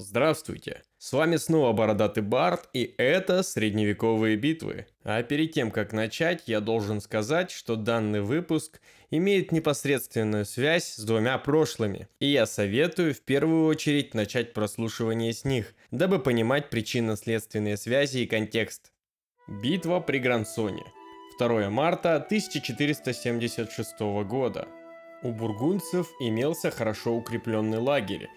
Здравствуйте! С вами снова Бородатый Барт, и это средневековые битвы. А перед тем, как начать, я должен сказать, что данный выпуск имеет непосредственную связь с двумя прошлыми, и я советую в первую очередь начать прослушивание с них, дабы понимать причинно-следственные связи и контекст. Битва при Грансоне. 2 марта 1476 года. У бургундцев имелся хорошо укрепленный лагерь,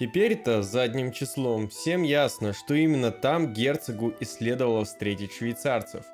Теперь-то задним числом всем ясно, что именно там герцогу и следовало встретить швейцарцев.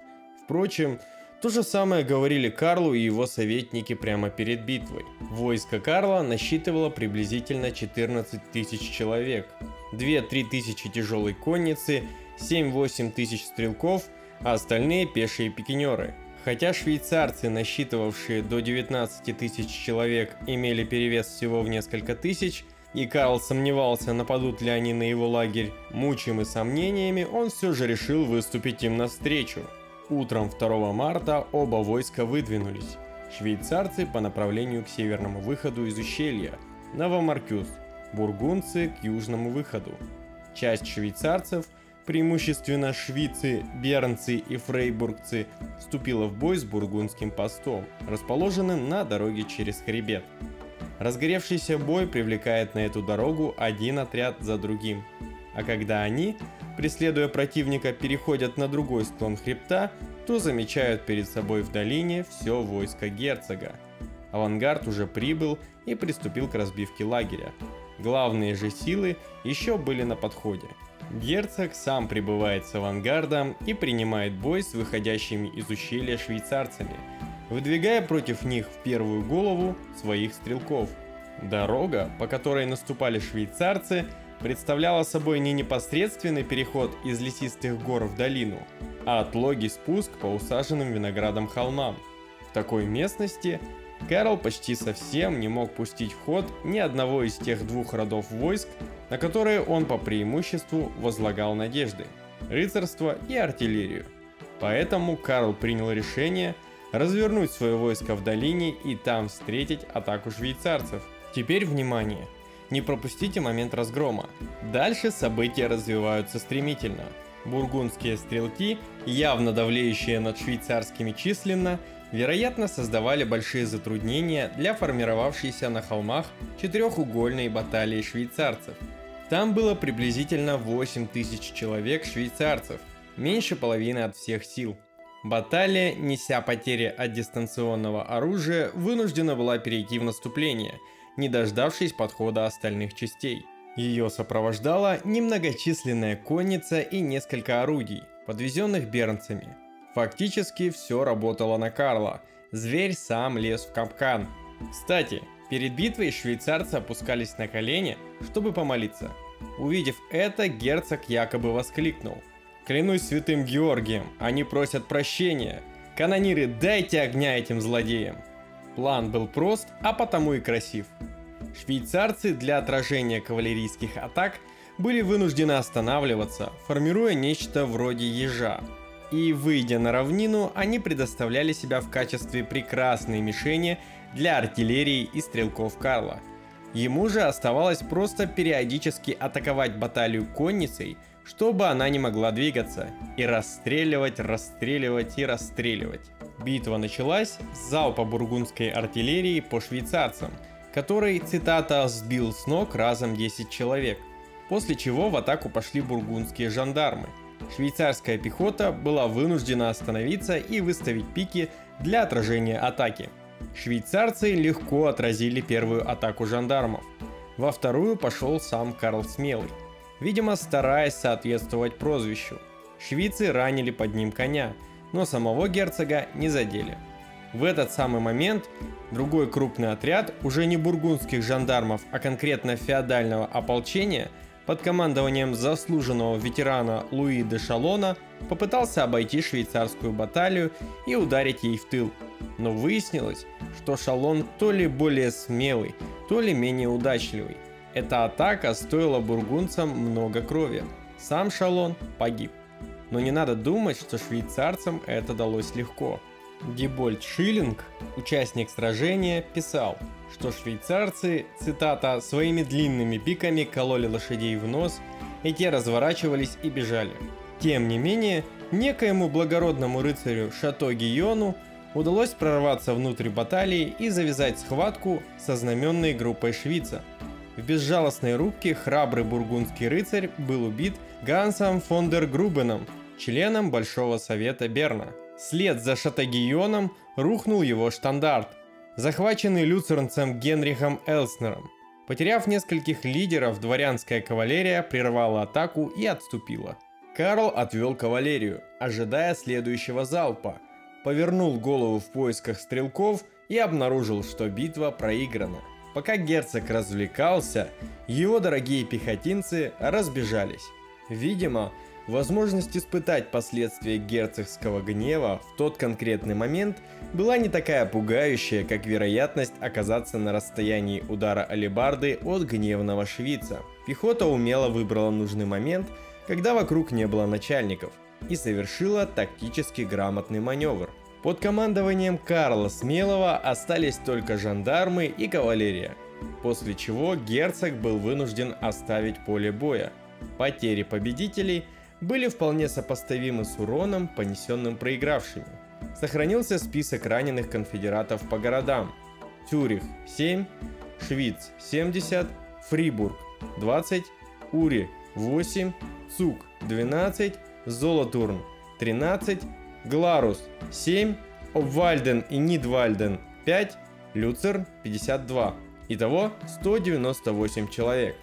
Впрочем, то же самое говорили Карлу и его советники прямо перед битвой. Войско Карла насчитывало приблизительно 14 тысяч человек, 2-3 тысячи тяжелой конницы, 7-8 тысяч стрелков, а остальные пешие пикинеры. Хотя швейцарцы, насчитывавшие до 19 тысяч человек, имели перевес всего в несколько тысяч – и Карл сомневался, нападут ли они на его лагерь, мучимый сомнениями, он все же решил выступить им навстречу. Утром 2 марта оба войска выдвинулись. Швейцарцы по направлению к северному выходу из ущелья, Новомаркюс, бургунцы к южному выходу. Часть швейцарцев, преимущественно швицы, бернцы и фрейбургцы, вступила в бой с бургундским постом, расположенным на дороге через хребет. Разгоревшийся бой привлекает на эту дорогу один отряд за другим. А когда они, преследуя противника, переходят на другой склон хребта, то замечают перед собой в долине все войско герцога. Авангард уже прибыл и приступил к разбивке лагеря. Главные же силы еще были на подходе. Герцог сам прибывает с авангардом и принимает бой с выходящими из ущелья швейцарцами – выдвигая против них в первую голову своих стрелков. Дорога, по которой наступали швейцарцы, представляла собой не непосредственный переход из лесистых гор в долину, а отлогий спуск по усаженным виноградом холмам. В такой местности Карл почти совсем не мог пустить в ход ни одного из тех двух родов войск, на которые он по преимуществу возлагал надежды – рыцарство и артиллерию. Поэтому Карл принял решение – развернуть свое войско в долине и там встретить атаку швейцарцев. Теперь внимание! Не пропустите момент разгрома. Дальше события развиваются стремительно. Бургундские стрелки, явно давлеющие над швейцарскими численно, вероятно создавали большие затруднения для формировавшейся на холмах четырехугольной баталии швейцарцев. Там было приблизительно 8 тысяч человек швейцарцев, меньше половины от всех сил. Баталия, неся потери от дистанционного оружия, вынуждена была перейти в наступление, не дождавшись подхода остальных частей. Ее сопровождала немногочисленная конница и несколько орудий, подвезенных бернцами. Фактически все работало на Карла, зверь сам лез в капкан. Кстати, перед битвой швейцарцы опускались на колени, чтобы помолиться. Увидев это, герцог якобы воскликнул – Клянусь святым Георгием, они просят прощения. Канониры, дайте огня этим злодеям. План был прост, а потому и красив. Швейцарцы для отражения кавалерийских атак были вынуждены останавливаться, формируя нечто вроде ежа. И выйдя на равнину, они предоставляли себя в качестве прекрасной мишени для артиллерии и стрелков Карла. Ему же оставалось просто периодически атаковать баталию конницей – чтобы она не могла двигаться, и расстреливать, расстреливать и расстреливать. Битва началась с залпа бургундской артиллерии по швейцарцам, который, цитата, «сбил с ног разом 10 человек», после чего в атаку пошли бургундские жандармы. Швейцарская пехота была вынуждена остановиться и выставить пики для отражения атаки. Швейцарцы легко отразили первую атаку жандармов. Во вторую пошел сам Карл Смелый – видимо стараясь соответствовать прозвищу. Швейцы ранили под ним коня, но самого герцога не задели. В этот самый момент другой крупный отряд, уже не бургундских жандармов, а конкретно феодального ополчения, под командованием заслуженного ветерана Луи де Шалона, попытался обойти швейцарскую баталию и ударить ей в тыл. Но выяснилось, что Шалон то ли более смелый, то ли менее удачливый. Эта атака стоила бургунцам много крови. Сам Шалон погиб. Но не надо думать, что швейцарцам это далось легко. Дибольд Шиллинг, участник сражения, писал, что швейцарцы, цитата, «своими длинными пиками кололи лошадей в нос, и те разворачивались и бежали». Тем не менее, некоему благородному рыцарю Шато Гиону удалось прорваться внутрь баталии и завязать схватку со знаменной группой Швица. В безжалостной рубке храбрый бургундский рыцарь был убит Гансом фон дер Грубеном, членом Большого Совета Берна. След за Шатагионом рухнул его штандарт, захваченный люцернцем Генрихом Элснером. Потеряв нескольких лидеров, дворянская кавалерия прервала атаку и отступила. Карл отвел кавалерию, ожидая следующего залпа, повернул голову в поисках стрелков и обнаружил, что битва проиграна. Пока герцог развлекался, его дорогие пехотинцы разбежались. Видимо, возможность испытать последствия герцогского гнева в тот конкретный момент была не такая пугающая, как вероятность оказаться на расстоянии удара алебарды от гневного швейца. Пехота умело выбрала нужный момент, когда вокруг не было начальников, и совершила тактически грамотный маневр. Под командованием Карла Смелого остались только жандармы и кавалерия, после чего герцог был вынужден оставить поле боя. Потери победителей были вполне сопоставимы с уроном, понесенным проигравшими. Сохранился список раненых конфедератов по городам. Тюрих 7, Швиц 70, Фрибург 20, Ури 8, Цук 12, Золотурн 13, Гларус 7, Обвальден и Нидвальден 5, Люцерн 52. Итого 198 человек.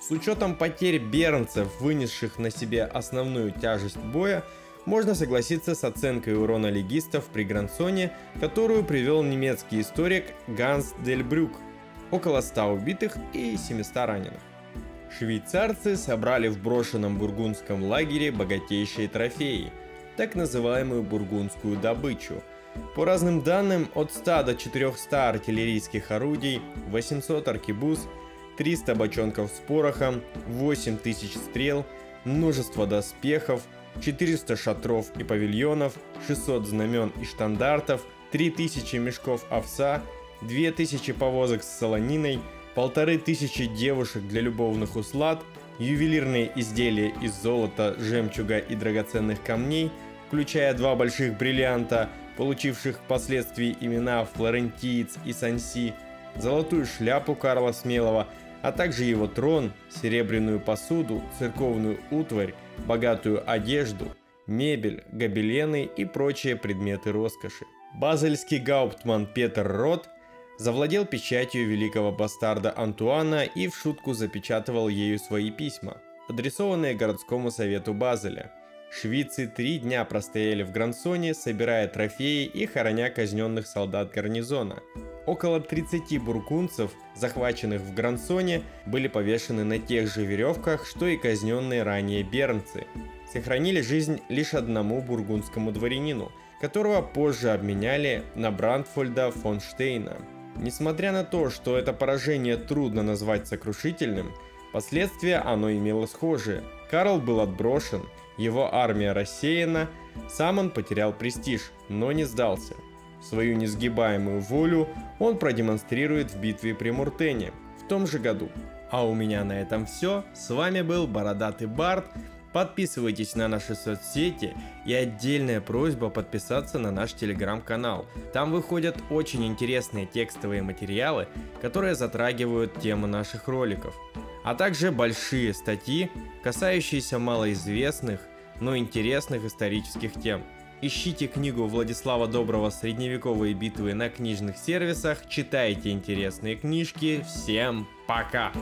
С учетом потерь бернцев, вынесших на себе основную тяжесть боя, можно согласиться с оценкой урона легистов при Грансоне, которую привел немецкий историк Ганс Дель Брюк. Около 100 убитых и 700 раненых. Швейцарцы собрали в брошенном бургундском лагере богатейшие трофеи, так называемую бургундскую добычу. По разным данным, от 100 до 400 артиллерийских орудий, 800 аркебуз – 300 бочонков с порохом, 8000 стрел, множество доспехов, 400 шатров и павильонов, 600 знамен и штандартов, 3000 мешков овса, 2000 повозок с солониной, полторы тысячи девушек для любовных услад, ювелирные изделия из золота, жемчуга и драгоценных камней, включая два больших бриллианта, получивших впоследствии имена Флорентиец и Санси, золотую шляпу Карла Смелого – а также его трон, серебряную посуду, церковную утварь, богатую одежду, мебель, гобелены и прочие предметы роскоши. Базельский гауптман Петр Рот завладел печатью великого бастарда Антуана и в шутку запечатывал ею свои письма, адресованные городскому совету Базеля. Швицы три дня простояли в Грансоне, собирая трофеи и хороня казненных солдат гарнизона. Около 30 бургунцев, захваченных в Грансоне, были повешены на тех же веревках, что и казненные ранее бернцы. Сохранили жизнь лишь одному бургундскому дворянину, которого позже обменяли на Брандфольда фон Штейна. Несмотря на то, что это поражение трудно назвать сокрушительным, последствия оно имело схожие. Карл был отброшен, его армия рассеяна, сам он потерял престиж, но не сдался – Свою несгибаемую волю он продемонстрирует в битве при Муртене в том же году. А у меня на этом все. С вами был Бородатый Барт. Подписывайтесь на наши соцсети и отдельная просьба подписаться на наш телеграм-канал. Там выходят очень интересные текстовые материалы, которые затрагивают тему наших роликов, а также большие статьи, касающиеся малоизвестных, но интересных исторических тем. Ищите книгу Владислава Доброго «Средневековые битвы» на книжных сервисах, читайте интересные книжки. Всем пока!